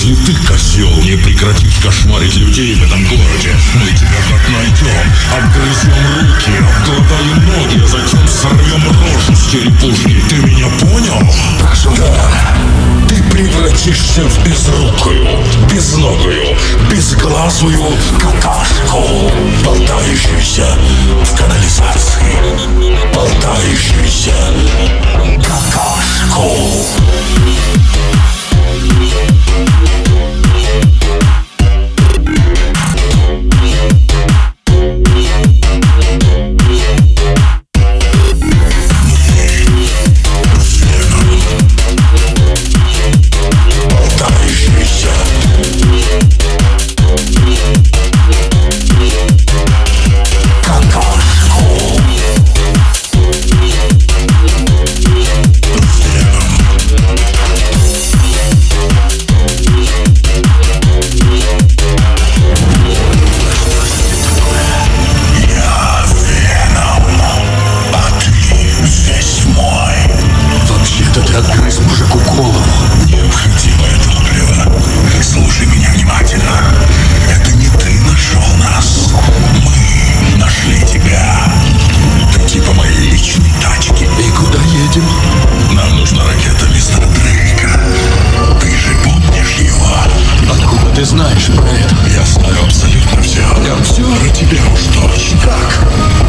Если ты, козел, не прекратишь кошмарить людей в этом городе, мы тебя как найдем, обгрызем руки, обгладаем ноги, а затем сорвем рожу с черепушки. Ты меня понял? Да. Ты превратишься в безрукую, безногую, безглазую какашку, болтающуюся в канализации, болтающуюся знаешь про это? Я знаю абсолютно все. Я все? Про тебя уж точно. Как?